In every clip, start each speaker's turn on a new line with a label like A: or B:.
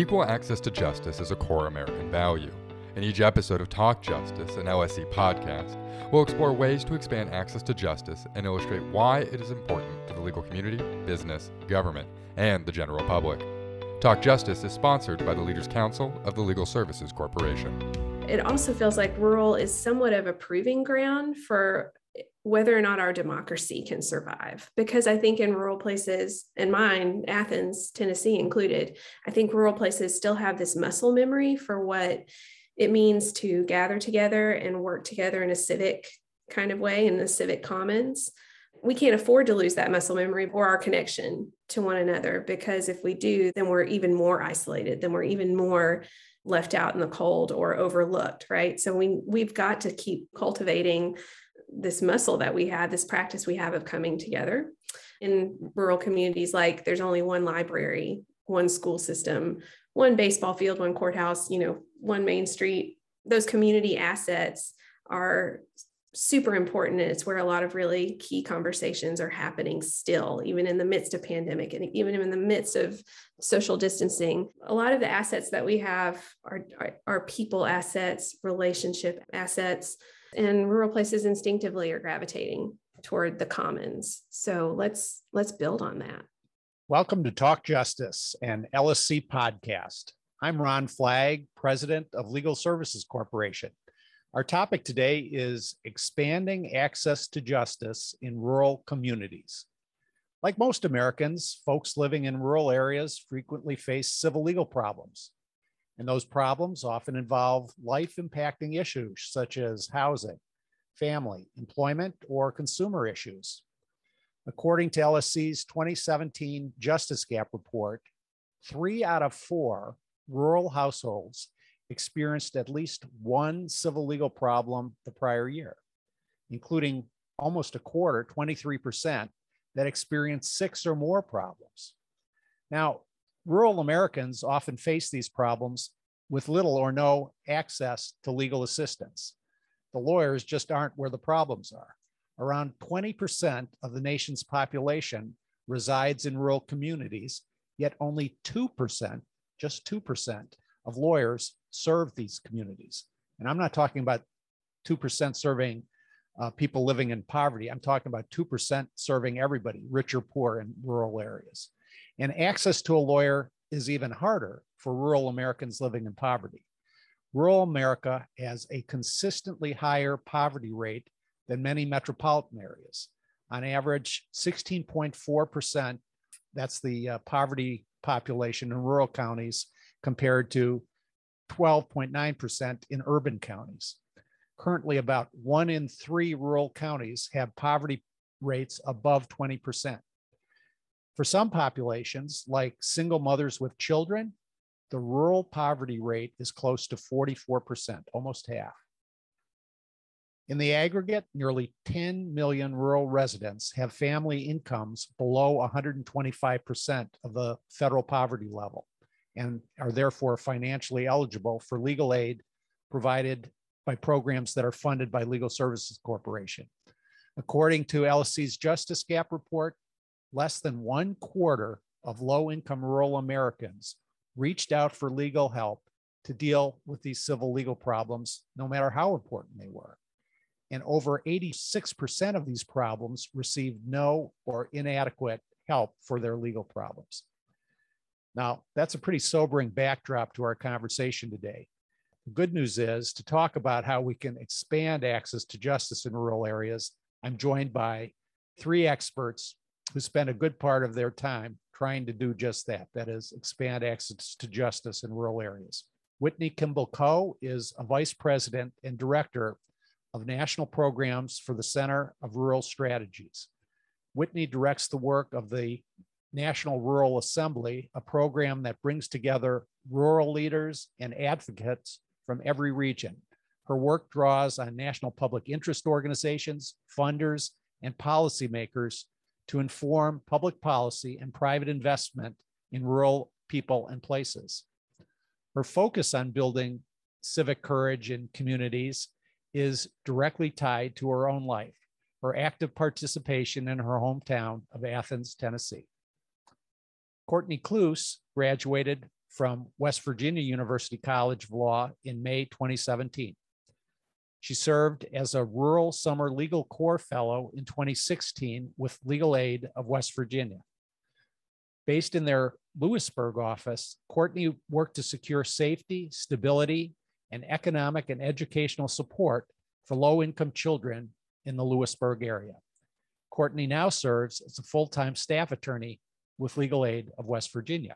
A: Equal access to justice is a core American value. In each episode of Talk Justice, an LSC podcast, we'll explore ways to expand access to justice and illustrate why it is important to the legal community, business, government, and the general public. Talk Justice is sponsored by the Leaders Council of the Legal Services Corporation.
B: It also feels like rural is somewhat of a proving ground for whether or not our democracy can survive. Because I think in rural places, and mine, Athens, Tennessee included, I think rural places still have this muscle memory for what it means to gather together and work together in a civic kind of way in the civic commons. We can't afford to lose that muscle memory or our connection to one another because if we do, then we're even more isolated, then we're even more left out in the cold or overlooked, right? So we we've got to keep cultivating this muscle that we have, this practice we have of coming together. In rural communities, like there's only one library, one school system, one baseball field, one courthouse, you know, one main street. Those community assets are super important and it's where a lot of really key conversations are happening still even in the midst of pandemic and even in the midst of social distancing a lot of the assets that we have are, are, are people assets relationship assets and rural places instinctively are gravitating toward the commons. So let's let's build on that.
C: Welcome to talk justice and lsc podcast. I'm ron flagg president of legal services corporation. Our topic today is expanding access to justice in rural communities. Like most americans folks living in rural areas frequently face civil legal problems and those problems often involve life impacting issues such as housing, family, employment, or consumer issues. According to LSC's 2017 Justice Gap report, three out of four rural households experienced at least one civil legal problem the prior year, including almost a quarter, 23%, that experienced six or more problems. Now, rural Americans often face these problems with little or no access to legal assistance. The lawyers just aren't where the problems are. Around 20% of the nation's population resides in rural communities, yet only 2%, just 2% of lawyers serve these communities. And I'm not talking about 2% serving uh, people living in poverty. I'm talking about 2% serving everybody, rich or poor in rural areas. And access to a lawyer is even harder for rural Americans living in poverty. Rural America has a consistently higher poverty rate than many metropolitan areas. On average, 16.4%, that's the uh, poverty population in rural counties, compared to 12.9% in urban counties. Currently, about one in three rural counties have poverty rates above 20%. For some populations, like single mothers with children, the rural poverty rate is close to 44%, almost half. In the aggregate, nearly 10 million rural residents have family incomes below 125% of the federal poverty level and are therefore financially eligible for legal aid provided by programs that are funded by Legal Services Corporation. According to LSC's Justice Gap report, less than one quarter of low income rural Americans reached out for legal help to deal with these civil legal problems, no matter how important they were. And over 86% of these problems received no or inadequate help for their legal problems. Now, that's a pretty sobering backdrop to our conversation today. The good news is to talk about how we can expand access to justice in rural areas. I'm joined by three experts who spend a good part of their time trying to do just that that is, expand access to justice in rural areas. Whitney Kimball Coe is a vice president and director of national programs for the Center of Rural Strategies. Whitney directs the work of the National Rural Assembly, a program that brings together rural leaders and advocates from every region. Her work draws on national public interest organizations, funders, and policymakers to inform public policy and private investment in rural people and places. Her focus on building civic courage in communities is directly tied to her own life, her active participation in her hometown of Athens, Tennessee. Courtney Cluse graduated from West Virginia University College of Law in May 2017. She served as a Rural Summer Legal Corps Fellow in 2016 with Legal Aid of West Virginia. Based in their Lewisburg office, Courtney worked to secure safety, stability, and economic and educational support for low income children in the Lewisburg area. Courtney now serves as a full time staff attorney with Legal Aid of West Virginia.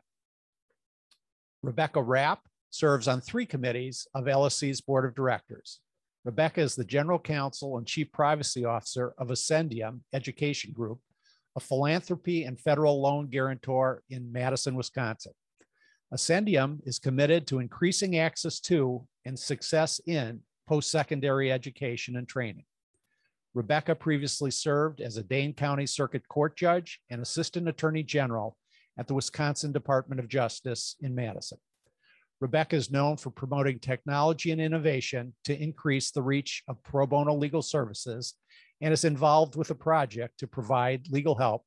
C: Rebecca Rapp serves on three committees of LSC's board of directors. Rebecca is the general counsel and chief privacy officer of Ascendium Education Group, a philanthropy and federal loan guarantor in Madison, Wisconsin. Ascendium is committed to increasing access to and success in post secondary education and training. Rebecca previously served as a Dane County Circuit Court judge and Assistant Attorney General at the Wisconsin Department of Justice in Madison. Rebecca is known for promoting technology and innovation to increase the reach of pro bono legal services and is involved with a project to provide legal help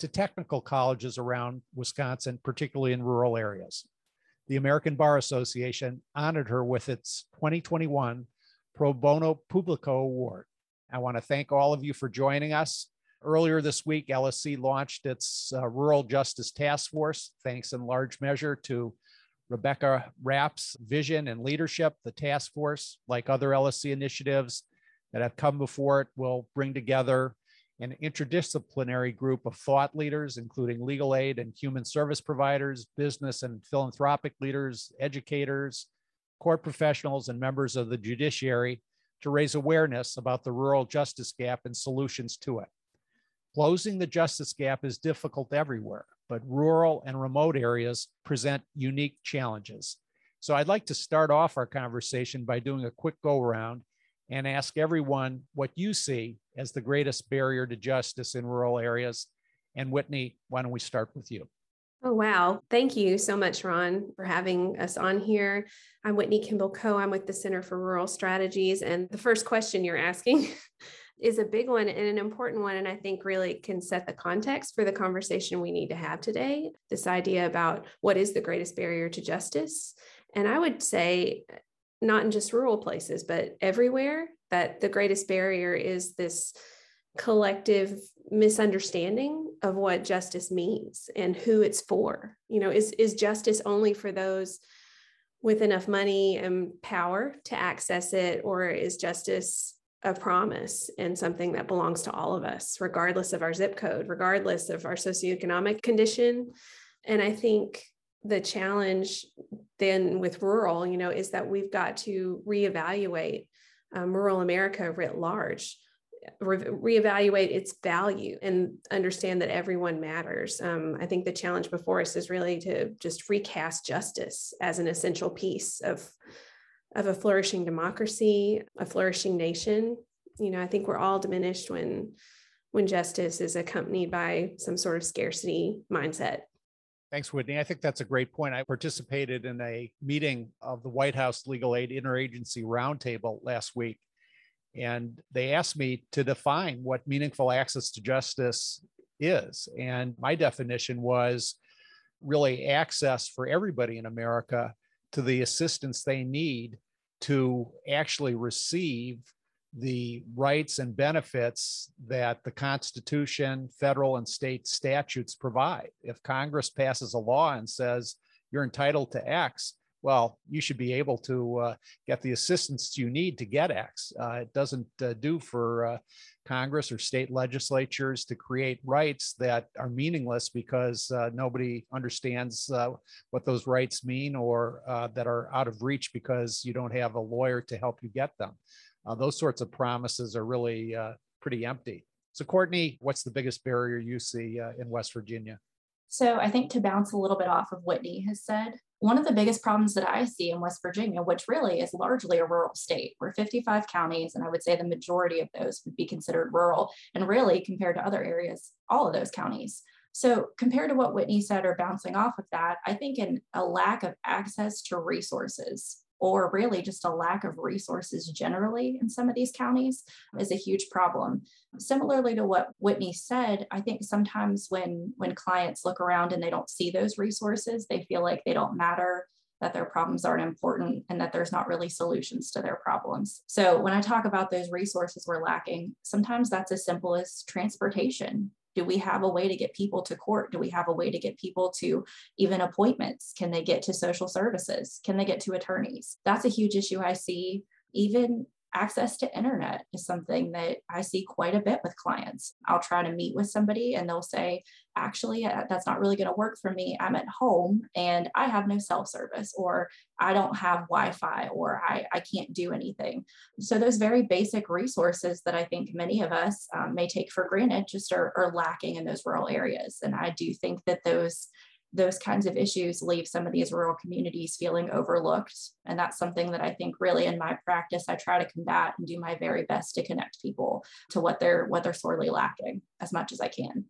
C: to technical colleges around Wisconsin, particularly in rural areas. The American Bar Association honored her with its 2021 Pro Bono Publico Award. I want to thank all of you for joining us. Earlier this week, LSC launched its uh, Rural Justice Task Force, thanks in large measure to Rebecca Rapp's vision and leadership. The task force, like other LSC initiatives that have come before it, will bring together an interdisciplinary group of thought leaders, including legal aid and human service providers, business and philanthropic leaders, educators, court professionals, and members of the judiciary to raise awareness about the rural justice gap and solutions to it. Closing the justice gap is difficult everywhere, but rural and remote areas present unique challenges. So I'd like to start off our conversation by doing a quick go around and ask everyone what you see as the greatest barrier to justice in rural areas. And Whitney, why don't we start with you?
B: Oh, wow. Thank you so much, Ron, for having us on here. I'm Whitney Kimball Coe. I'm with the Center for Rural Strategies. And the first question you're asking is a big one and an important one. And I think really can set the context for the conversation we need to have today. This idea about what is the greatest barrier to justice. And I would say, not in just rural places, but everywhere, that the greatest barrier is this collective misunderstanding of what justice means and who it's for. You know, is, is justice only for those with enough money and power to access it, or is justice a promise and something that belongs to all of us, regardless of our zip code, regardless of our socioeconomic condition? And I think the challenge then with rural, you know, is that we've got to reevaluate um, rural America writ large re- reevaluate its value and understand that everyone matters. Um, I think the challenge before us is really to just recast justice as an essential piece of of a flourishing democracy, a flourishing nation. You know, I think we're all diminished when when justice is accompanied by some sort of scarcity mindset.
C: Thanks, Whitney. I think that's a great point. I participated in a meeting of the White House Legal Aid Interagency Roundtable last week and they asked me to define what meaningful access to justice is. And my definition was really access for everybody in America to the assistance they need to actually receive the rights and benefits that the Constitution, federal and state statutes provide. If Congress passes a law and says you're entitled to X, well, you should be able to uh, get the assistance you need to get X. Uh, it doesn't uh, do for uh, Congress or state legislatures to create rights that are meaningless because uh, nobody understands uh, what those rights mean or that are out of reach because you don't have a lawyer to help you get them. those sorts of promises are really pretty empty. So, Courtney, what's the biggest barrier you see in West Virginia?
D: So, I think to bounce a little bit off of Whitney has said, one of the biggest problems that I see in West Virginia, which really is largely a rural state, we're 55 counties, and I would say the majority of those would be considered rural, and really compared to other areas, all of those counties. So, compared to what Whitney said, or bouncing off of that, I think in a lack of access to resources. Or really just a lack of resources generally in some of these counties is a huge problem. Similarly to what Whitney said, I think sometimes when when clients look around and they don't see those resources, they feel like they don't matter that their problems aren't important and that there's not really solutions to their problems. So when I talk about those resources we're lacking, sometimes that's as simple as transportation. Do we have a way to get people to court? Do we have a way to get people to even appointments? Can they get to social services? Can they get to attorneys? That's a huge issue I see even access to internet is something that I see quite a bit with clients. I'll try to meet with somebody and they'll say, actually, uh, that's not really going to work for me. I'm at home and I have no cell service, or I don't have Wi Fi, or I, I can't do anything. So, those very basic resources that I think many of us um, may take for granted just are, are lacking in those rural areas. And I do think that those those kinds of issues leave some of these rural communities feeling overlooked. And that's something that I think really in my practice, I try to combat and do my very best to connect people to what they're what they're sorely lacking as much as I can.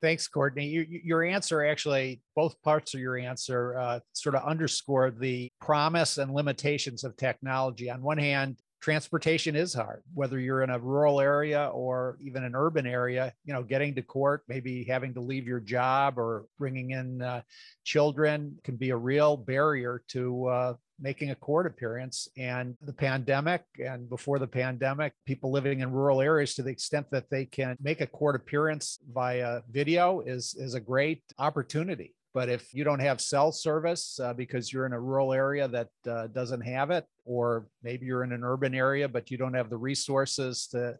C: Thanks, Courtney. You, your answer actually, both parts of your answer uh, sort of underscore the promise and limitations of technology. On one hand, transportation is hard whether you're in a rural area or even an urban area you know getting to court maybe having to leave your job or bringing in uh, children can be a real barrier to uh, making a court appearance. And the pandemic and before the pandemic people living in rural areas to the extent that they can make a court appearance via video is is a great opportunity but if you don't have cell service uh, because you're in a rural area that uh, doesn't have it, or maybe you're in an urban area but you don't have the resources to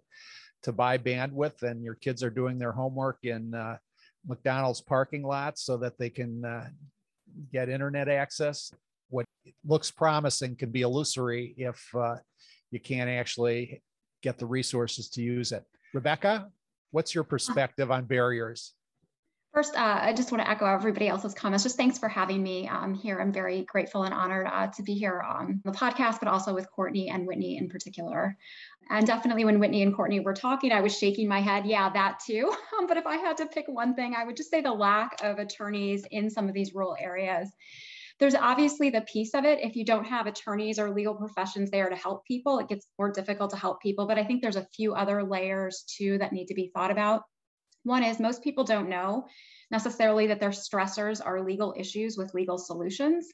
C: to buy bandwidth, and your kids are doing their homework in uh, McDonald's parking lots so that they can uh, get internet access. What looks promising can be illusory if uh, you can't actually get the resources to use it. Rebecca, what's your perspective on barriers?
E: First, uh, I just want to echo everybody else's comments. Just thanks for having me um, here. I'm very grateful and honored uh, to be here on the podcast, but also with Courtney and Whitney in particular. And definitely when Whitney and Courtney were talking, I was shaking my head. Yeah, that too. Um, but if I had to pick one thing, I would just say the lack of attorneys in some of these rural areas. There's obviously the piece of it. If you don't have attorneys or legal professions there to help people, it gets more difficult to help people. But I think there's a few other layers too that need to be thought about. One is most people don't know necessarily that their stressors are legal issues with legal solutions.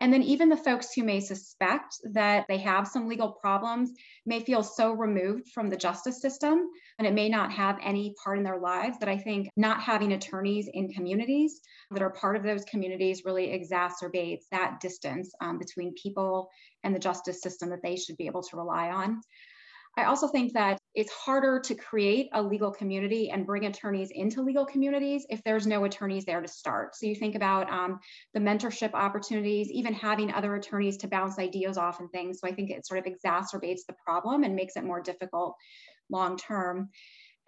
E: And then even the folks who may suspect that they have some legal problems may feel so removed from the justice system and it may not have any part in their lives that I think not having attorneys in communities that are part of those communities really exacerbates that distance um, between people and the justice system that they should be able to rely on. I also think that it's harder to create a legal community and bring attorneys into legal communities if there's no attorneys there to start. So you think about um, the mentorship opportunities, even having other attorneys to bounce ideas off and things. So I think it sort of exacerbates the problem and makes it more difficult long term.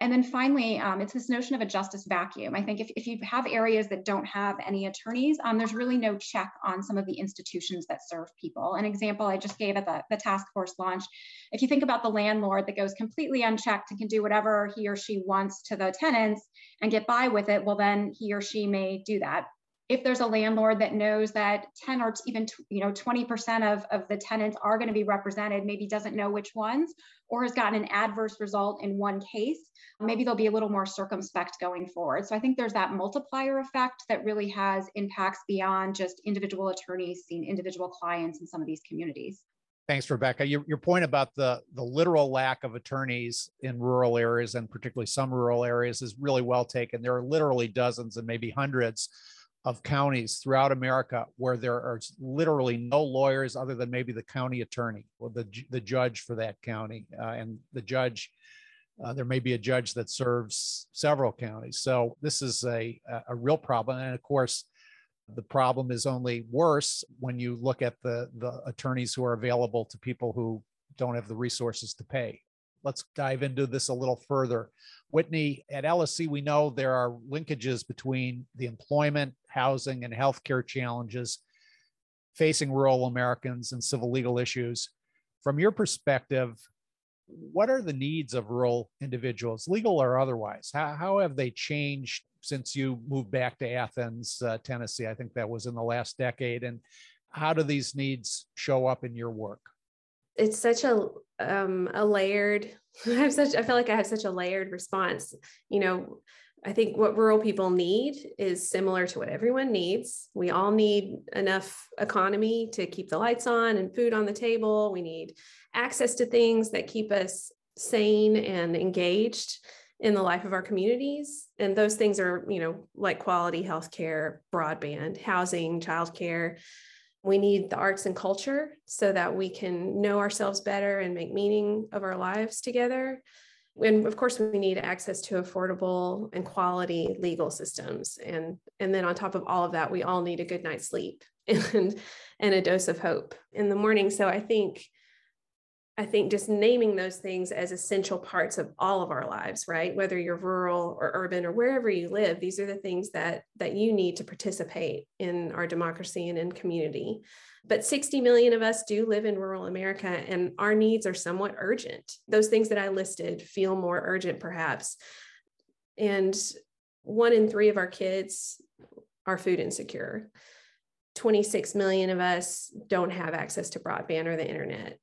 E: And then finally, um, it's this notion of a justice vacuum. I think if, if you have areas that don't have any attorneys, um, there's really no check on some of the institutions that serve people. An example I just gave at the, the task force launch, if you think about the landlord that goes completely unchecked and can do whatever he or she wants to the tenants and get by with it, well, then he or she may do that if there's a landlord that knows that 10 or even you know 20% of, of the tenants are going to be represented maybe doesn't know which ones or has gotten an adverse result in one case maybe they'll be a little more circumspect going forward so i think there's that multiplier effect that really has impacts beyond just individual attorneys seeing individual clients in some of these communities
C: Thanks, Rebecca. Your, your point about the, the literal lack of attorneys in rural areas and particularly some rural areas is really well taken. There are literally dozens and maybe hundreds of counties throughout America where there are literally no lawyers other than maybe the county attorney or the, the judge for that county. Uh, and the judge, uh, there may be a judge that serves several counties. So this is a, a real problem. And of course, the problem is only worse when you look at the, the attorneys who are available to people who don't have the resources to pay. Let's dive into this a little further. Whitney, at LSC, we know there are linkages between the employment, housing, and healthcare challenges facing rural Americans and civil legal issues. From your perspective, what are the needs of rural individuals, legal or otherwise? How, how have they changed since you moved back to Athens, uh, Tennessee? I think that was in the last decade. And How do these needs show up in your work?
B: It's such a um, a layered. I have such. I feel like I have such a layered response. You know, I think what rural people need is similar to what everyone needs. We all need enough economy to keep the lights on and food on the table. We need access to things that keep us sane and engaged in the life of our communities. And those things are, you know, like quality healthcare, broadband, housing, childcare. We need the arts and culture so that we can know ourselves better and make meaning of our lives together. And of course we need access to affordable and quality legal systems. And and then on top of all of that we all need a good night's sleep and and a dose of hope in the morning. So i think I think just naming those things as essential parts of all of our lives, right? Whether you're rural or urban or wherever you live, these are the things that that you need to participate in our democracy and in community. But 60 million of us do live in rural America and our needs are somewhat urgent. Those things that I listed feel more urgent perhaps. And one in 3 of our kids are food insecure. 26 million of us don't have access to broadband or the internet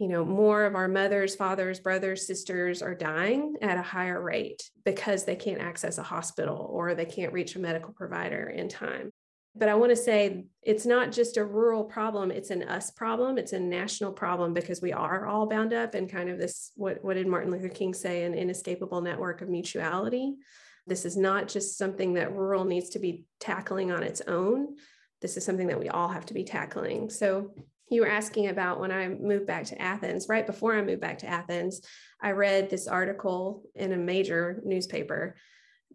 B: you know more of our mothers fathers brothers sisters are dying at a higher rate because they can't access a hospital or they can't reach a medical provider in time. But i want to say it's not just a rural problem it's an us problem it's a national problem because we are all bound up in kind of this what, what did martin luther king say an inescapable network of mutuality. This is not just something that rural needs to be tackling on its own. This is something that we all have to be tackling. So you were asking about when I moved back to Athens. Right before I moved back to Athens, I read this article in a major newspaper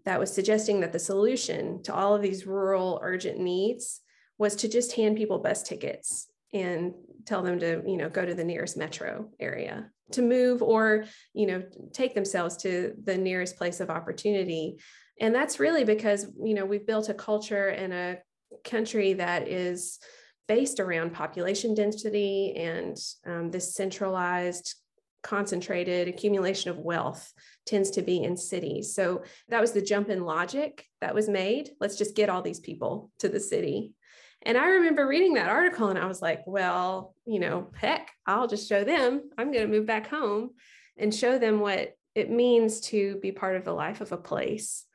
B: that was suggesting that the solution to all of these rural urgent needs was to just hand people bus tickets and tell them to you know go to the nearest metro area to move or you know take themselves to the nearest place of opportunity and that's really because you know we've built a culture and a country that is based around population density and um, this centralized concentrated accumulation of wealth tends to be in cities. So that was the jump in logic that was made. Let's just get all these people to the city. And I remember reading that article and I was like, well, you know, heck, I'll just show them. I'm going to move back home and show them what it means to be part of the life of a place,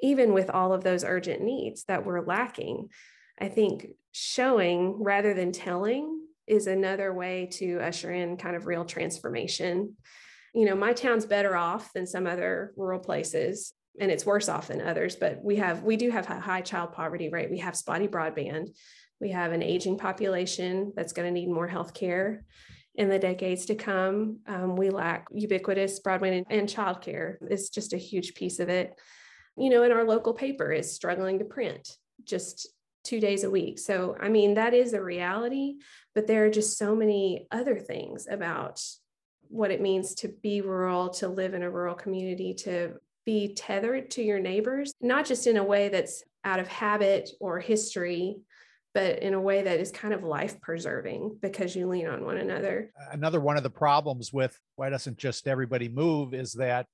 B: even with all of those urgent needs that we're lacking. I think showing rather than telling is another way to usher in kind of real transformation. You know, my town's better off than some other rural places and it's worse off than others, but we have we do have a high child poverty rate. We have spotty broadband. We have an aging population that's going to need more health care in the decades to come. Um, we lack ubiquitous broadband and, and childcare. It's just a huge piece of it. You know, and our local paper is struggling to print just two days a week. So, I mean, that is a reality, but there are just so many other things about what it means to be rural, to live in a rural community, to be tethered to your neighbors, not just in a way that's out of habit or history, but in a way that is kind of life preserving because you lean on one another.
C: Another one of the problems with why doesn't just everybody move is that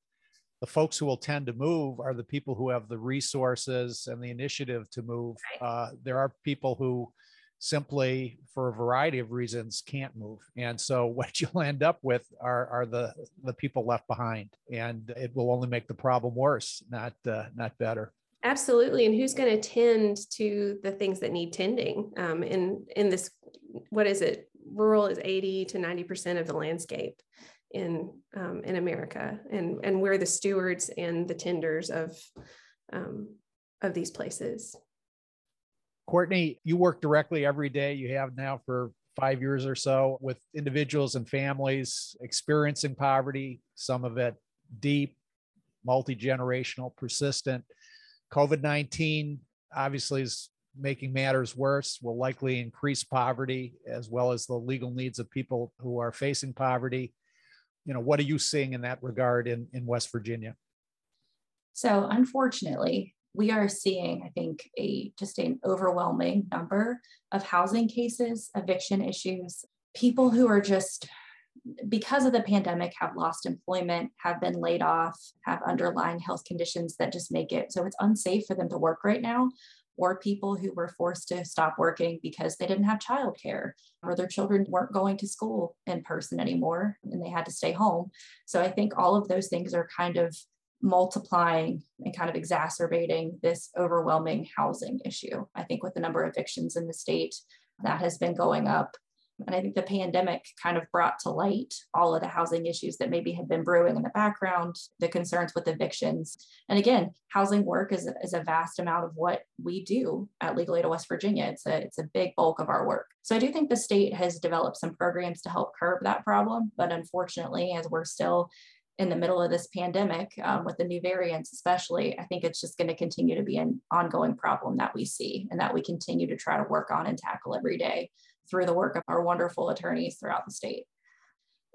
C: the folks who will tend to move are the people who have the resources and the initiative to move. Right. Uh, there are people who simply, for a variety of reasons, can't move, and so what you'll end up with are are the the people left behind, and it will only make the problem worse, not uh, not better.
B: Absolutely, and who's going to tend to the things that need tending? Um, in in this, what is it? Rural is eighty to ninety percent of the landscape in um, in America, and and we're the stewards and the tenders of um, of these places.
C: Courtney, you work directly every day. You have now for five years or so with individuals and families experiencing poverty. Some of it deep, multi generational, persistent. COVID nineteen obviously is making matters worse, will likely increase poverty as well as the legal needs of people who are facing poverty you know, what are you seeing in that regard in, in West Virginia?
D: So unfortunately, we are seeing, I think, a just an overwhelming number of housing cases, eviction issues, people who are just because of the pandemic have lost employment, have been laid off, have underlying health conditions that just make it so it's unsafe for them to work right now or people who were forced to stop working because they didn't have childcare or their children weren't going to school in person anymore and they had to stay home. So I think all of those things are kind of multiplying and kind of exacerbating this overwhelming housing issue. I think with the number of evictions in the state, that has been going up and I think the pandemic kind of brought to light all of the housing issues that maybe had been brewing in the background, the concerns with evictions. And again, housing work is, is a vast amount of what we do at Legal Aid of West Virginia. It's a, it's a big bulk of our work. So I do think the state has developed some programs to help curb that problem. But unfortunately, as we're still in the middle of this pandemic um, with the new variants, especially, I think it's just going to continue to be an ongoing problem that we see and that we continue to try to work on and tackle every day through the work of our wonderful attorneys throughout the state.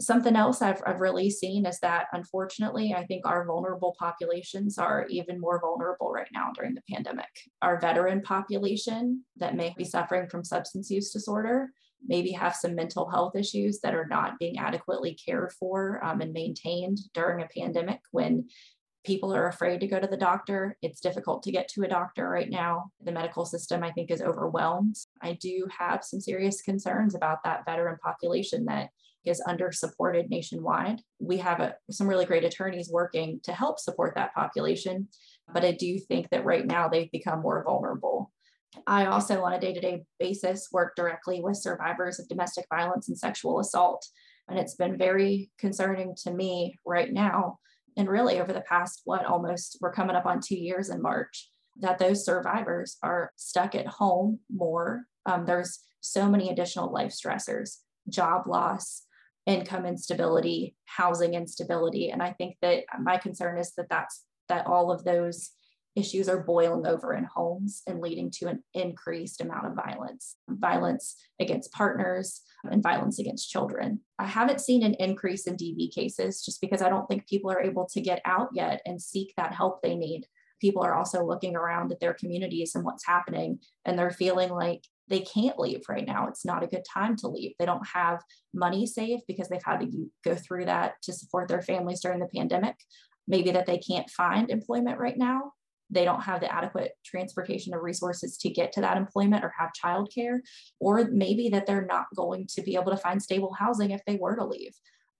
D: Something else I've, I've really seen is that unfortunately, I think our vulnerable populations are even more vulnerable right now during the pandemic. Our veteran population that may be suffering from substance use disorder, maybe have some mental health issues that are not being adequately cared for um, and maintained during a pandemic when people are afraid to go to the doctor. It's difficult to get to a doctor right now. The medical system, I think, is overwhelmed. I do have some serious concerns about that veteran population that is under supported nationwide. We have a, some really great attorneys working to help support that population, but I do think that right now they've become more vulnerable. I also, on a day to day basis, work directly with survivors of domestic violence and sexual assault. And it's been very concerning to me right now and really over the past what almost we're coming up on two years in march that those survivors are stuck at home more. Um, there's so many additional life stressors job loss income instability housing instability. And i think that my concern is that that's that all of those issues are boiling over in homes and leading to an increased amount of violence violence against partners and violence against children i haven't seen an increase in dv cases just because i don't think people are able to get out yet and seek that help they need people are also looking around at their communities and what's happening and they're feeling like they can't leave right now. It's not a good time to leave. They don't have money saved because they've had to go through that to support their families during the pandemic. Maybe that they can't find employment right now they don't have the adequate transportation or resources to get to that employment or have childcare, or maybe that they're not going to be able to find stable housing if they were to leave.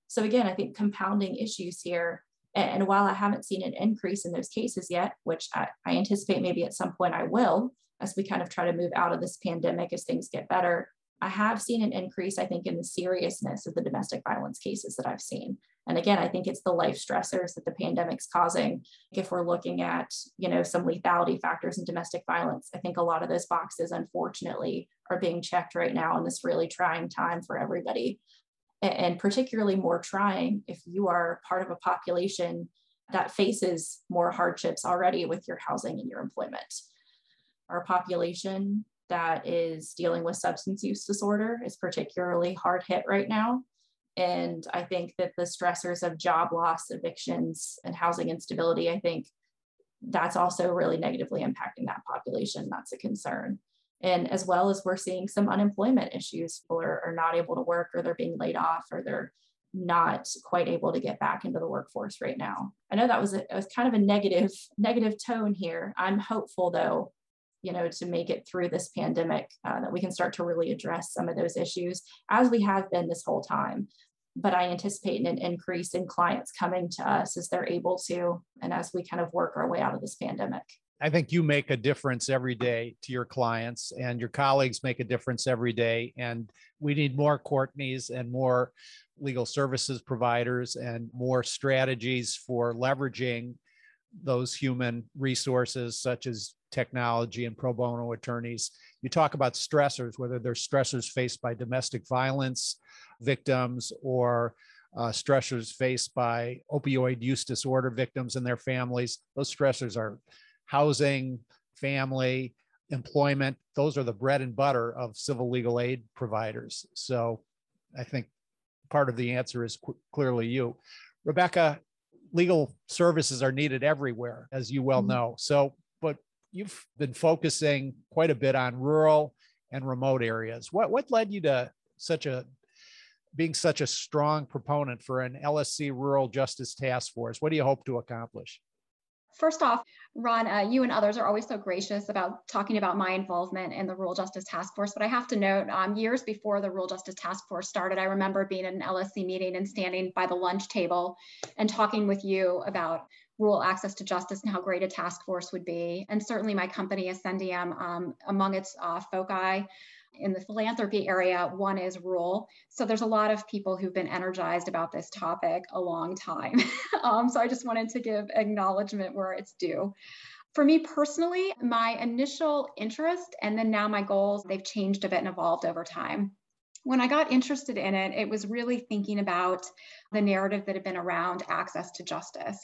D: So again, I think compounding issues here. And while I haven't seen an increase in those cases yet, which I, I anticipate maybe at some point I will, as we kind of try to move out of this pandemic as things get better, I have seen an increase, I think, in the seriousness of the domestic violence cases that I've seen. And again, I think it's the life stressors that the pandemic's causing. If we're looking at, you know, some lethality factors in domestic violence, I think a lot of those boxes, unfortunately, are being checked right now in this really trying time for everybody. And particularly more trying if you are part of a population that faces more hardships already with your housing and your employment. Our population that is dealing with substance use disorder is particularly hard hit right now. And I think that the stressors of job loss, evictions, and housing instability, I think that's also really negatively impacting that population. That's a concern. And as well as we're seeing some unemployment issues, people are, not able to work or they're being laid off or they're not quite able to get back into the workforce right now. I know that was a, was kind of a negative negative tone here. I'm hopeful though you know, to make it through this pandemic, uh, that we can start to really address some of those issues as we have been this whole time. But I anticipate an increase in clients coming to us as they're able to, and as we kind of work our way out of this pandemic.
C: I think you make a difference every day to your clients, and your colleagues make a difference every day. And we need more Courtneys and more legal services providers and more strategies for leveraging those human resources, such as technology and pro bono attorneys. You talk about stressors, whether they're stressors faced by domestic violence victims or uh, stressors faced by opioid use disorder victims and their families. Those stressors are housing, family, employment. Those are the bread and butter of civil legal aid providers. So I think part of the answer is qu- clearly you. Rebecca, legal services are needed everywhere, as you well mm-hmm. know. So, but you've been focusing quite a bit on rural and remote areas. What what led you to such a being such a strong proponent for an LSC Rural Justice Task Force? What do you hope to accomplish?
E: First off, Ron, uh, you and others are always so gracious about talking about my involvement in the Rural Justice Task Force. But I have to note, um, years before the Rural Justice Task Force started, I remember being at an LSC meeting and standing by the lunch table and talking with you about rural access to justice and how great a task force would be. And certainly my company, Ascendium, um, among its uh, foci in the philanthropy area, one is rural. So there's a lot of people who've been energized about this topic a long time. um, so I just wanted to give acknowledgement where it's due. For me personally, my initial interest and then now my goals, they've changed a bit and evolved over time. When I got interested in it, it was really thinking about the narrative that had been around access to justice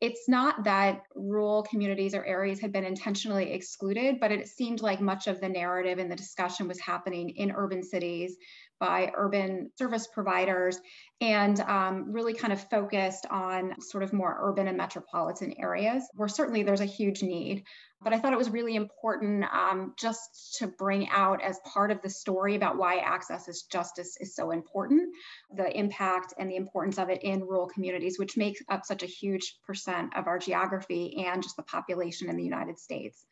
E: it's not that rural communities or areas had been intentionally excluded, but it seemed like much of the narrative and the discussion was happening in urban cities by urban service providers and um, really kind of focused on sort of more urban and metropolitan areas where certainly there's a huge need. But I thought it was really important um, just to bring out as part of the story about why access to justice is so important, the impact and the importance of it in rural communities, which makes up such a huge percent of our geography and just the population in the United States.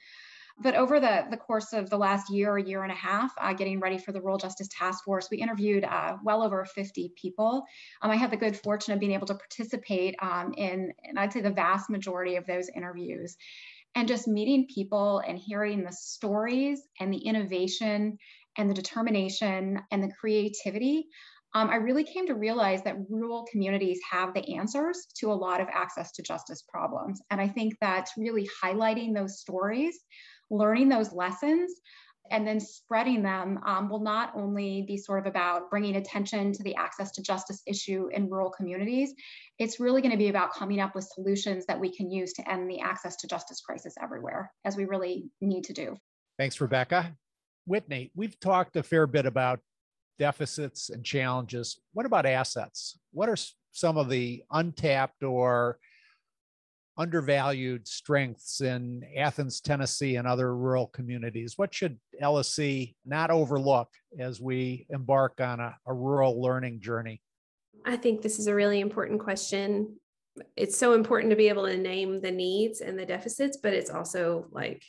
E: But over the, the course of the last year year and a half, uh, getting ready for the Rural Justice Task Force, we interviewed uh, well over 50 people. Um, I had the good fortune of being able to participate um, in, and I'd say the vast majority of those interviews. And just meeting people and hearing the stories and the innovation and the determination and the creativity um, I really came to realize that rural communities have the answers to a lot of access to justice problems. And I think that really highlighting those stories learning those lessons and then spreading them um, will not only be sort of about bringing attention to the access to justice issue in rural communities, it's really going to be about coming up with solutions that we can use to end the access to justice crisis everywhere, as we really need to do.
C: Thanks, Rebecca. Whitney, we've talked a fair bit about deficits and challenges. What about assets? What are some of the untapped or undervalued strengths in Athens, Tennessee, and other rural communities? What should LSC not overlook as we embark on a, a rural learning journey?
B: I think this is a really important question. It's so important to be able to name the needs and the deficits, but it's also like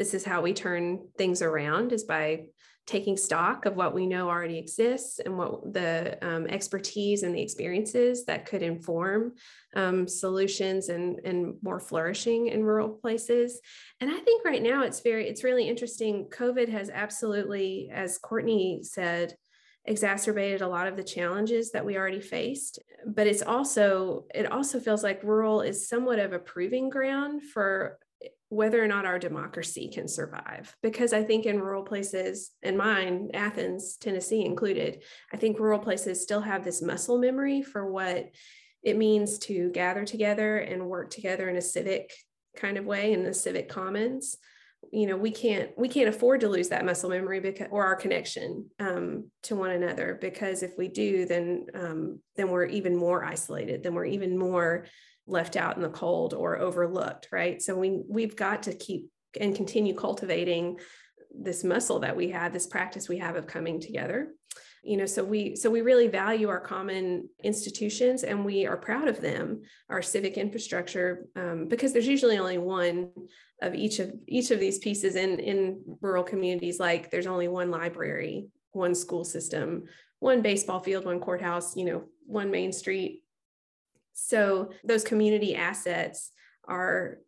B: this is how we turn things around is by taking stock of what we know already exists and what the um, expertise and the experiences that could inform um, solutions and, and more flourishing in rural places. And I think right now it's very, it's really interesting. COVID has absolutely, as Courtney said, exacerbated a lot of the challenges that we already faced but it's also it also feels like rural is somewhat of a proving ground for whether or not our democracy can survive. Because I think in rural places, and mine, Athens, Tennessee included, I think rural places still have this muscle memory for what it means to gather together and work together in a civic kind of way in the civic commons you know we can't we can't afford to lose that muscle memory because or our connection um, to one another because if we do then um, then we're even more isolated then we're even more left out in the cold or overlooked, right? So we we've got to keep and continue cultivating this muscle that we have, this practice we have of coming together. You know, so we so we really value our common institutions and we are proud of them, our civic infrastructure, um, because there's usually only one of each of each of these pieces in in rural communities. Like there's only one library, one school system, one baseball field, one courthouse, you know, one main street, so those community assets are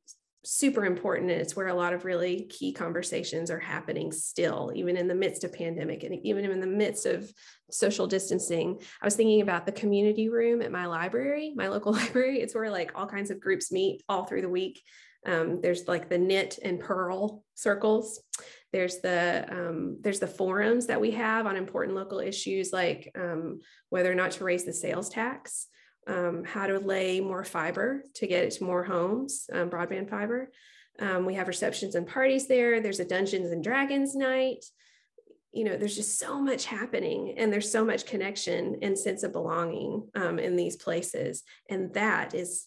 B: super important and it's where a lot of really key conversations are happening still even in the midst of pandemic and even in the midst of social distancing. I was thinking about the community room at my library my local library. It's where like all kinds of groups meet all through the week. Um, there's like the knit and purl circles. There's the um, there's the forums that we have on important local issues like um, whether or not to raise the sales tax um, how to lay more fiber to get it to more homes, um, broadband fiber. Um, we have receptions and parties there. There's a Dungeons and Dragons night. You know, there's just so much happening and there's so much connection and sense of belonging um, in these places. And that is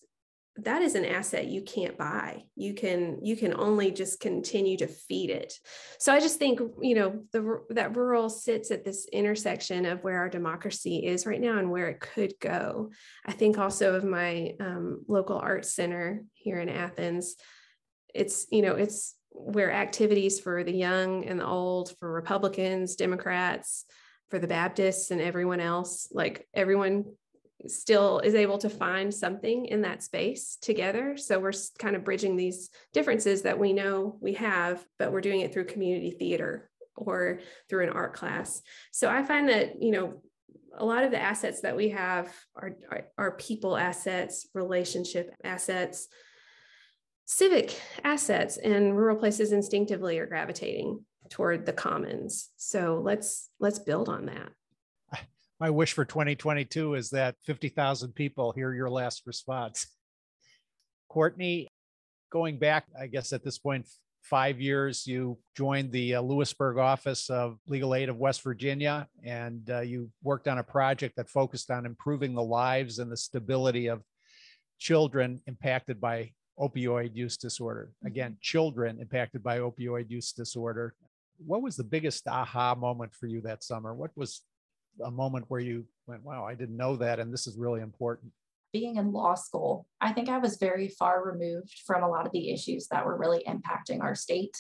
B: that is an asset you can't buy. You can you can only just continue to feed it. So i just think you know the that rural sits at this intersection of where our democracy is right now and where it could go. I think also of my um, local arts center here in athens it's you know it's where activities for the young and the old for republicans democrats for the baptists and everyone else like everyone still is able to find something in that space together. So we're kind of bridging these differences that we know we have, but we're doing it through community theater or through an art class. So I find that, you know, a lot of the assets that we have are, are, are people assets, relationship assets, civic assets, and rural places instinctively are gravitating toward the commons. So let's let's build on that
C: my wish for 2022 is that 50,000 people hear your last response. Courtney, going back, I guess at this point, five years, you joined the uh, Lewisburg office of Legal Aid of West Virginia, and uh, you worked on a project that focused on improving the lives and the stability of children impacted by opioid use disorder. Again, children impacted by opioid use disorder. What was the biggest aha moment for you that summer? What was a moment where you went, wow, I didn't know that. And this is really important?
D: Being in law school, I think I was very far removed from a lot of the issues that were really impacting our state.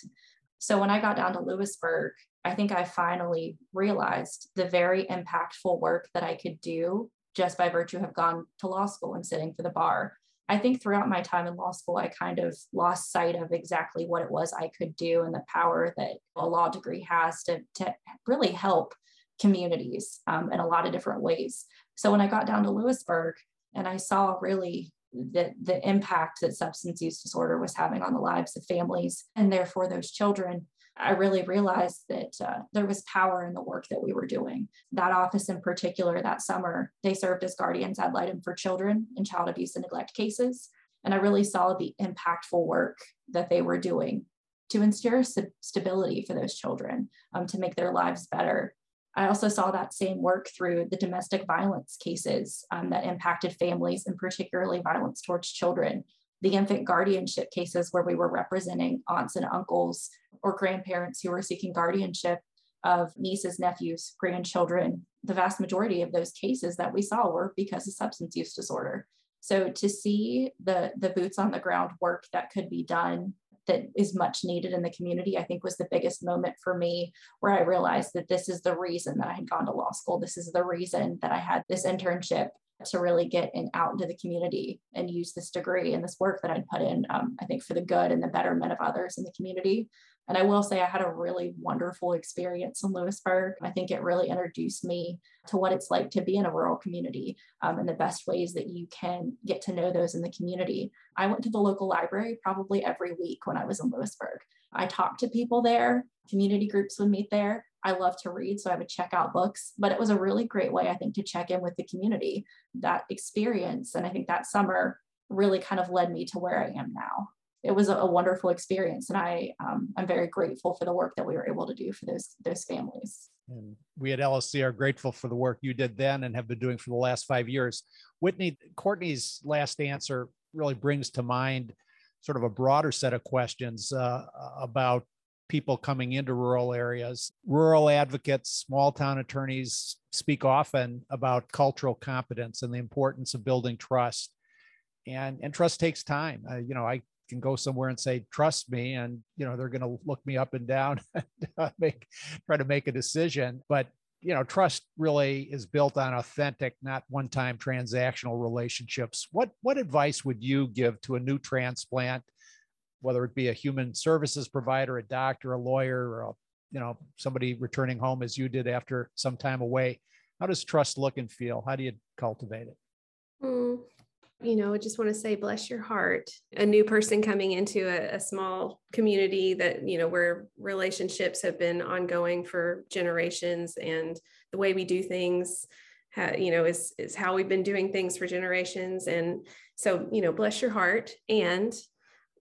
D: So when I got down to Lewisburg, I think I finally realized the very impactful work that I could do just by virtue of gone to law school and sitting for the bar. I think throughout my time in law school, I kind of lost sight of exactly what it was I could do and the power that a law degree has to, to really help communities um, in a lot of different ways. So when I got down to Lewisburg and I saw really the, the impact that substance use disorder was having on the lives of families and therefore those children, I really realized that uh, there was power in the work that we were doing. That office in particular, that summer, they served as guardians ad litem for children in child abuse and neglect cases. And I really saw the impactful work that they were doing to ensure stability for those children, um, to make their lives better, I also saw that same work through the domestic violence cases um, that impacted families and particularly violence towards children, the infant guardianship cases where we were representing aunts and uncles or grandparents who were seeking guardianship of nieces, nephews, grandchildren. The vast majority of those cases that we saw were because of substance use disorder. So to see the, the boots on the ground work that could be done that is much needed in the community, I think was the biggest moment for me where I realized that this is the reason that I had gone to law school. This is the reason that I had this internship to really get in out into the community and use this degree and this work that I'd put in, um, I think for the good and the betterment of others in the community. And I will say I had a really wonderful experience in Lewisburg. I think it really introduced me to what it's like to be in a rural community um, and the best ways that you can get to know those in the community. I went to the local library probably every week when I was in Lewisburg. I talked to people there, community groups would meet there. I love to read, so I would check out books, but it was a really great way, I think, to check in with the community. That experience, and I think that summer really kind of led me to where I am now it was a, a wonderful experience, and I um, I'm very grateful for the work that we were able to do for those those families.
C: And we at LSC are grateful for the work you did then and have been doing for the last five years. Whitney, Courtney's last answer really brings to mind sort of a broader set of questions uh, about people coming into rural areas. Rural advocates, small town attorneys speak often about cultural competence and the importance of building trust. And, and trust takes time. Uh, you know, I can go somewhere and say trust me and you know they're going to look me up and down and uh, make try to make a decision but you know trust really is built on authentic not one time transactional relationships what what advice would you give to a new transplant whether it be a human services provider a doctor a lawyer or a, you know somebody returning home as you did after some time away how does trust look and feel how do you cultivate it
B: mm, you know, I just want to say, bless your heart. A new person coming into a, a, small community that, you know, where relationships have been ongoing for generations and the way we do things, you know, is, is how we've been doing things for generations. And so, you know, bless your heart. And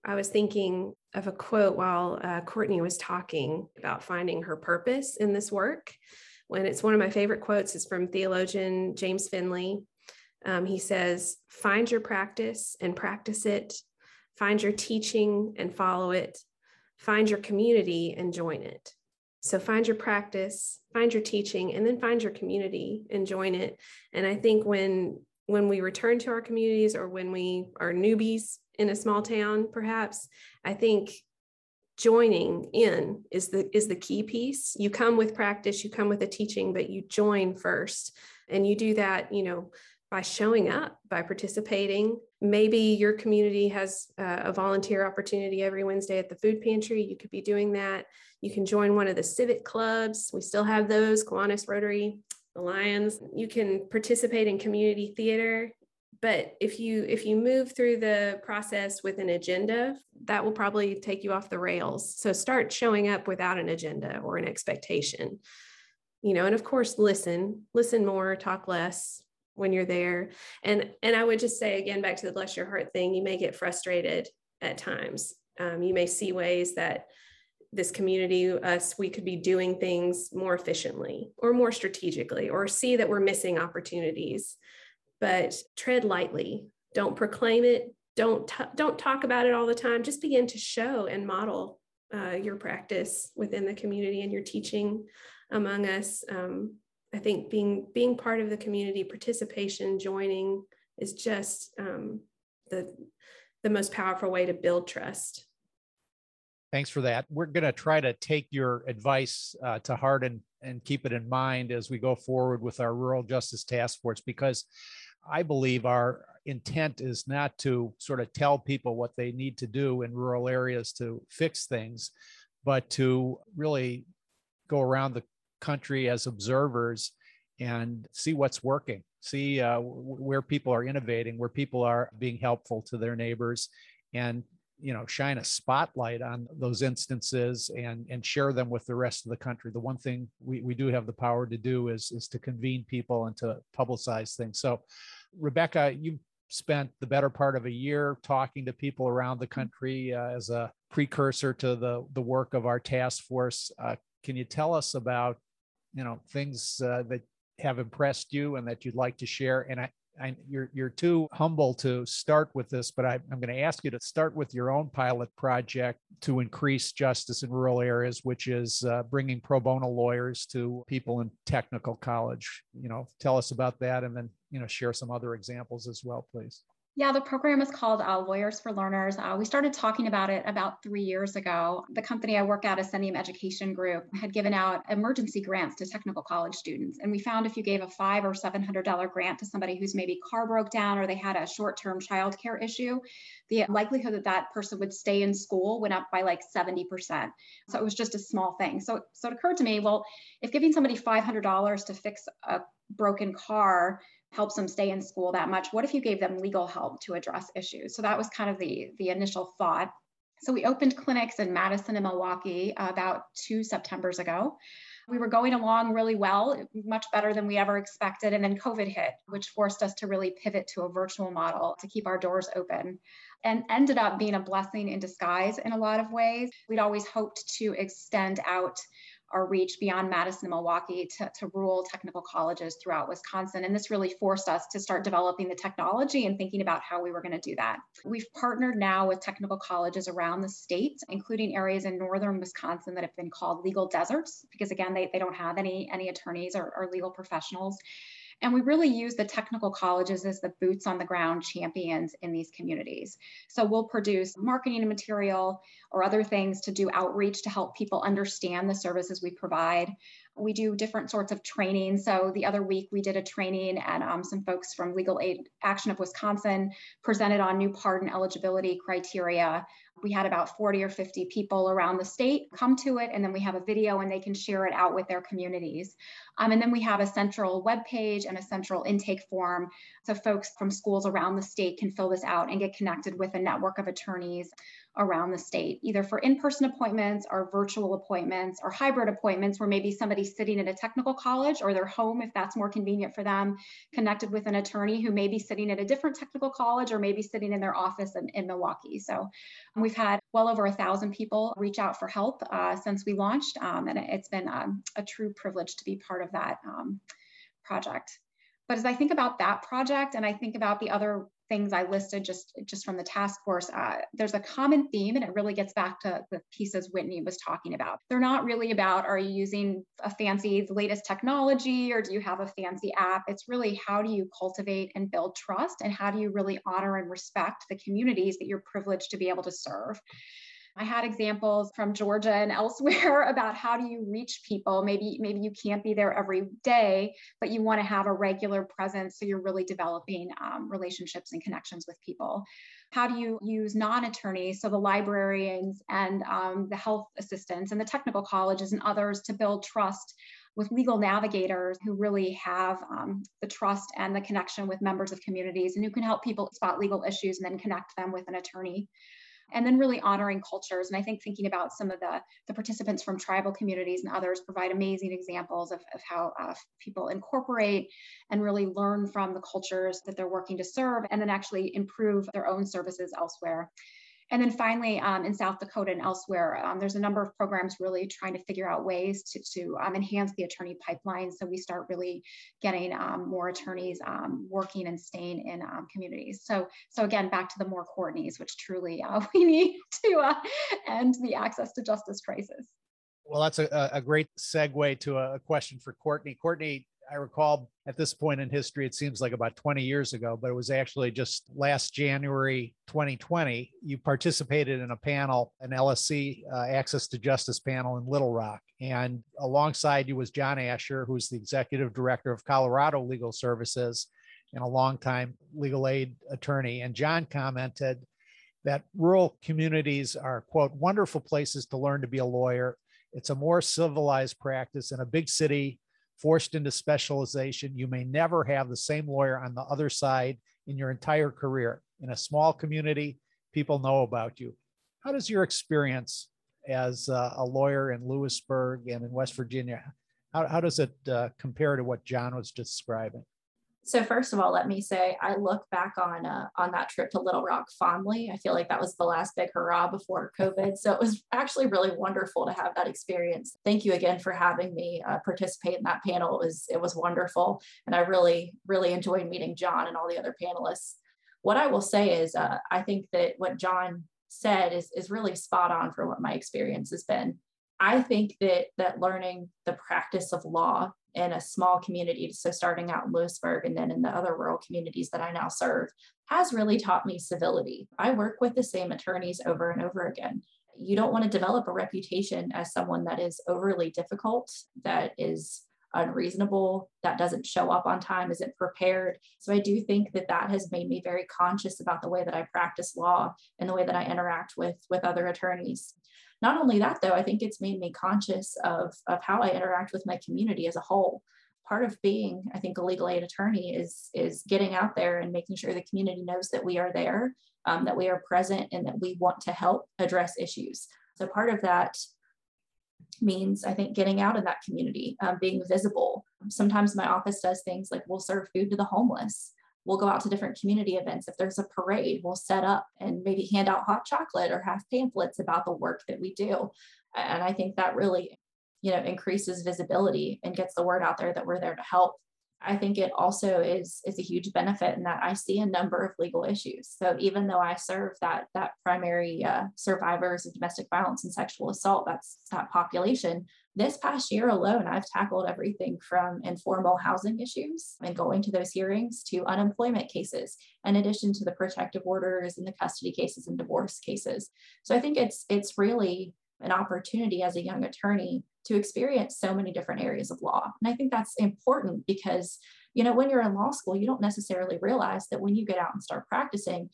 B: I was thinking of a quote while uh, Courtney was talking about finding her purpose in this work. When it's one of my favorite quotes is from theologian James Finley Um, he says, find your practice and practice it, find your teaching and follow it, find your community and join it. So find your practice, find your teaching, and then find your community and join it. And I think when when we return to our communities or when we are newbies in a small town, perhaps, I think joining in is the is the key piece. You come with practice you come with a teaching but you join first. And you do that you know by showing up by participating. Maybe your community has a volunteer opportunity every wednesday at the food pantry. You could be doing that. You can join one of the civic clubs. We still have those kiwanis rotary the lions. You can participate in community theater but if you if you move through the process with an agenda that will probably take you off the rails. So start showing up without an agenda or an expectation. You know and of course listen listen more talk less when you're there. And and i would just say again back to the bless your heart thing you may get frustrated at times. Um, you may see ways that this community us we could be doing things more efficiently or more strategically or see that we're missing opportunities but tread lightly. Don't proclaim it. Don't t- don't talk about it all the time. Just begin to show and model uh, your practice within the community and your teaching among us. Um, I think being being part of the community, participation, joining is just um, the the most powerful way to build trust.
C: Thanks for that. We're going to try to take your advice uh, to heart and, and keep it in mind as we go forward with our Rural Justice Task Force because I believe our intent is not to sort of tell people what they need to do in rural areas to fix things, but to really go around the country as observers and see what's working, see uh, where people are innovating, where people are being helpful to their neighbors, and you know shine a spotlight on those instances and and share them with the rest of the country the one thing we, we do have the power to do is is to convene people and to publicize things so Rebecca, you've spent the better part of a year talking to people around the country uh, as a precursor to the, the work of our task force. Uh, can you tell us about, you know, things uh, that have impressed you and that you'd like to share? And I, I, you're you're too humble to start with this, but I, am going to ask you to start with your own pilot project to increase justice in rural areas, which is uh, bringing pro bono lawyers to people in technical college. You know, tell us about that, and then you know share some other examples as well, please.
E: Yeah, the program is called uh, Lawyers for Learners. Uh, we started talking about it about three years ago. The company I work at, Ascendium Education Group, had given out emergency grants to technical college students. And we found if you gave a five or $700 grant to somebody whose maybe car broke down or they had a short term childcare issue, the likelihood that that person would stay in school went up by like 70%. So it was just a small thing. So, so it occurred to me well, if giving somebody $500 to fix a broken car, helps them stay in school that much? What if you gave them legal help to address issues? So that was kind of the the initial thought. So we opened clinics in madison and milwaukee uh, about two septembers ago. We were going along really well much better than we ever expected and then covid hit which forced us to really pivot to a virtual model to keep our doors open and ended up being a blessing in disguise in a lot of ways. We'd always hoped to extend out our reach beyond Madison and Milwaukee to, to rural technical colleges throughout Wisconsin. And this really forced us to start developing the technology and thinking about how we were going to do that. We've partnered now with technical colleges around the state, including areas in northern Wisconsin that have been called legal deserts, because again, they, they don't have any, any attorneys or, or legal professionals. And we really use the technical colleges as the boots on the ground champions in these communities. So we'll produce marketing material or other things to do outreach to help people understand the services we provide. We do different sorts of training. So the other week we did a training and um, some folks from Legal Aid Action of Wisconsin presented on new pardon eligibility criteria we had about 40 or 50 people around the state come to it, and then we have a video and they can share it out with their communities. Um, and then we have a central web page and a central intake form. So folks from schools around the state can fill this out and get connected with a network of attorneys around the state, either for in person appointments or virtual appointments or hybrid appointments where maybe somebody's sitting at a technical college or their home, if that's more convenient for them, connected with an attorney who may be sitting at a different technical college or maybe sitting in their office in, in Milwaukee. So we've had well over a thousand people reach out for help uh, since we launched, um, and it's been um, a true privilege to be part of that um, project. But as I think about that project and I think about the other things I listed just, just from the task force, uh, there's a common theme, and it really gets back to the pieces Whitney was talking about. They're not really about are you using a fancy, latest technology, or do you have a fancy app? It's really how do you cultivate and build trust, and how do you really honor and respect the communities that you're privileged to be able to serve. I had examples from Georgia and elsewhere about how do you reach people. Maybe maybe you can't be there every day, but you want to have a regular presence, so you're really developing um, relationships and connections with people. How do you use non-attorneys, so the librarians and um, the health assistants and the technical colleges and others to build trust with legal navigators who really have um, the trust and the connection with members of communities and who can help people spot legal issues and then connect them with an attorney and then really honoring cultures. And I think thinking about some of the, the participants from tribal communities and others provide amazing examples of, of how uh, people incorporate and really learn from the cultures that they're working to serve and then actually improve their own services elsewhere. And then finally, um, in South Dakota and elsewhere, um, there's a number of programs really trying to figure out ways to, to um, enhance the attorney pipeline. So we start really getting um, more attorneys um, working and staying in um, communities. So, so again, back to the more Courtneys, which truly uh, we need to uh, end the access to justice crisis.
C: Well, that's a, a great segue to a question for Courtney. Courtney, I recall at this point in history, it seems like about 20 years ago, but it was actually just last January 2020. You participated in a panel, an LSC uh, Access to Justice panel in Little Rock. And alongside you was John Asher, who's the executive director of Colorado Legal Services and a longtime legal aid attorney. And John commented that rural communities are, quote, wonderful places to learn to be a lawyer. It's a more civilized practice in a big city forced into specialization. You may never have the same lawyer on the other side in your entire career. In a small community, people know about you. How does your experience as a lawyer in Lewisburg and in West Virginia, how, how does it uh, compare to what John was describing?
D: So first of all, let me say I look back on uh, on that trip to Little Rock fondly. I feel like that was the last big hurrah before COVID. So it was actually really wonderful to have that experience. Thank you again for having me uh, participate in that panel. It was it was wonderful, and I really really enjoyed meeting John and all the other panelists. What I will say is, uh, I think that what John said is is really spot on for what my experience has been. I think that that learning the practice of law in a small community, so starting out in Lewisburg and then in the other rural communities that I now serve, has really taught me civility. I work with the same attorneys over and over again. You don't want to develop a reputation as someone that is overly difficult, that is unreasonable, that doesn't show up on time, isn't prepared. So I do think that that has made me very conscious about the way that I practice law and the way that I interact with with other attorneys. Not only that, though, I think it's made me conscious of, of how I interact with my community as a whole. Part of being, I think, a legal aid attorney is, is getting out there and making sure the community knows that we are there, um, that we are present, and that we want to help address issues. So part of that means I think getting out in that community, um, being visible. Sometimes my office does things like we'll serve food to the homeless we'll go out to different community events. If there's a parade, we'll set up and maybe hand out hot chocolate or have pamphlets about the work that we do. And I think that really, you know, increases visibility and gets the word out there that we're there to help. I think it also is is a huge benefit in that I see a number of legal issues. So even though I serve that that primary uh, survivors of domestic violence and sexual assault, that's that population this past year alone, I've tackled everything from informal housing issues and going to those hearings to unemployment cases, in addition to the protective orders and the custody cases and divorce cases. So I think it's it's really an opportunity as a young attorney to experience so many different areas of law. And I think that's important because, you know, when you're in law school, you don't necessarily realize that when you get out and start practicing,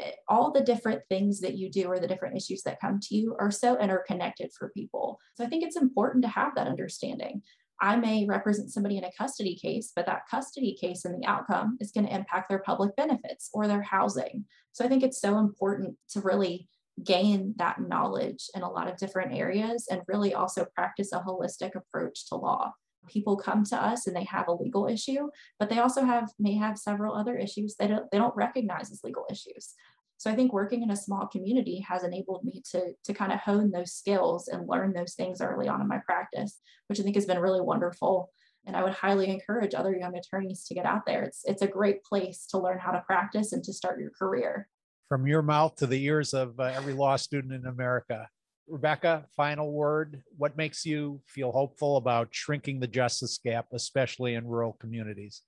D: Eh, all the different things that you do or the different issues that come to you are so interconnected for people. So I think it's important to have that understanding. I may represent somebody in a custody case, but that custody case and the outcome is going to impact their public benefits or their housing. So I think it's so important to really gain that knowledge in a lot of different areas and really also practice a holistic approach to law people come to us and they have a legal issue, but they also have may have several other issues that don't, they don't recognize as legal issues. So I think working in a small community has enabled me to, to kind of hone those skills and learn those things early on in my practice, which I think has been really wonderful. And I would highly encourage other young attorneys to get out there. It's, it's a great place to learn how to practice and to start your career.
C: From your mouth to the ears of uh, every law student in America. Rebecca, final word. What makes you feel hopeful about shrinking the justice gap, especially in rural communities?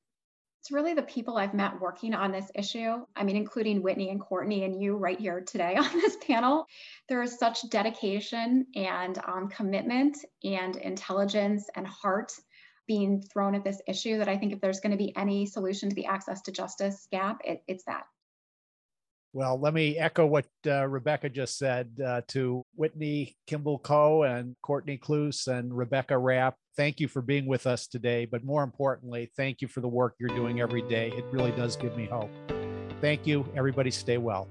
E: It's really the people I've met working on this issue. I mean, including Whitney and Courtney and you right here today on this panel. There is such dedication and um, commitment and intelligence and heart being thrown at this issue that I think if there's going to be any solution to the access to justice gap, it, it's that.
C: Well, let me echo what uh, Rebecca just said uh, to Whitney Kimball Coe and Courtney Kloos and Rebecca Rapp. Thank you for being with us today. But more importantly, thank you for the work you're doing every day. It really does give me hope. Thank you. Everybody stay well.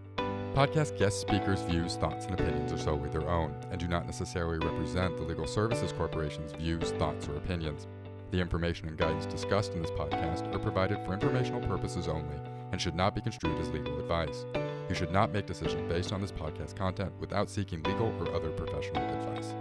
A: Podcast guest speakers' views, thoughts, and opinions are solely their own and do not necessarily represent the Legal Services Corporation's views, thoughts, or opinions. The information and guidance discussed in this podcast are provided for informational purposes only and should not be construed as legal advice. You should not make decisions based on this podcast content without seeking legal or other professional advice.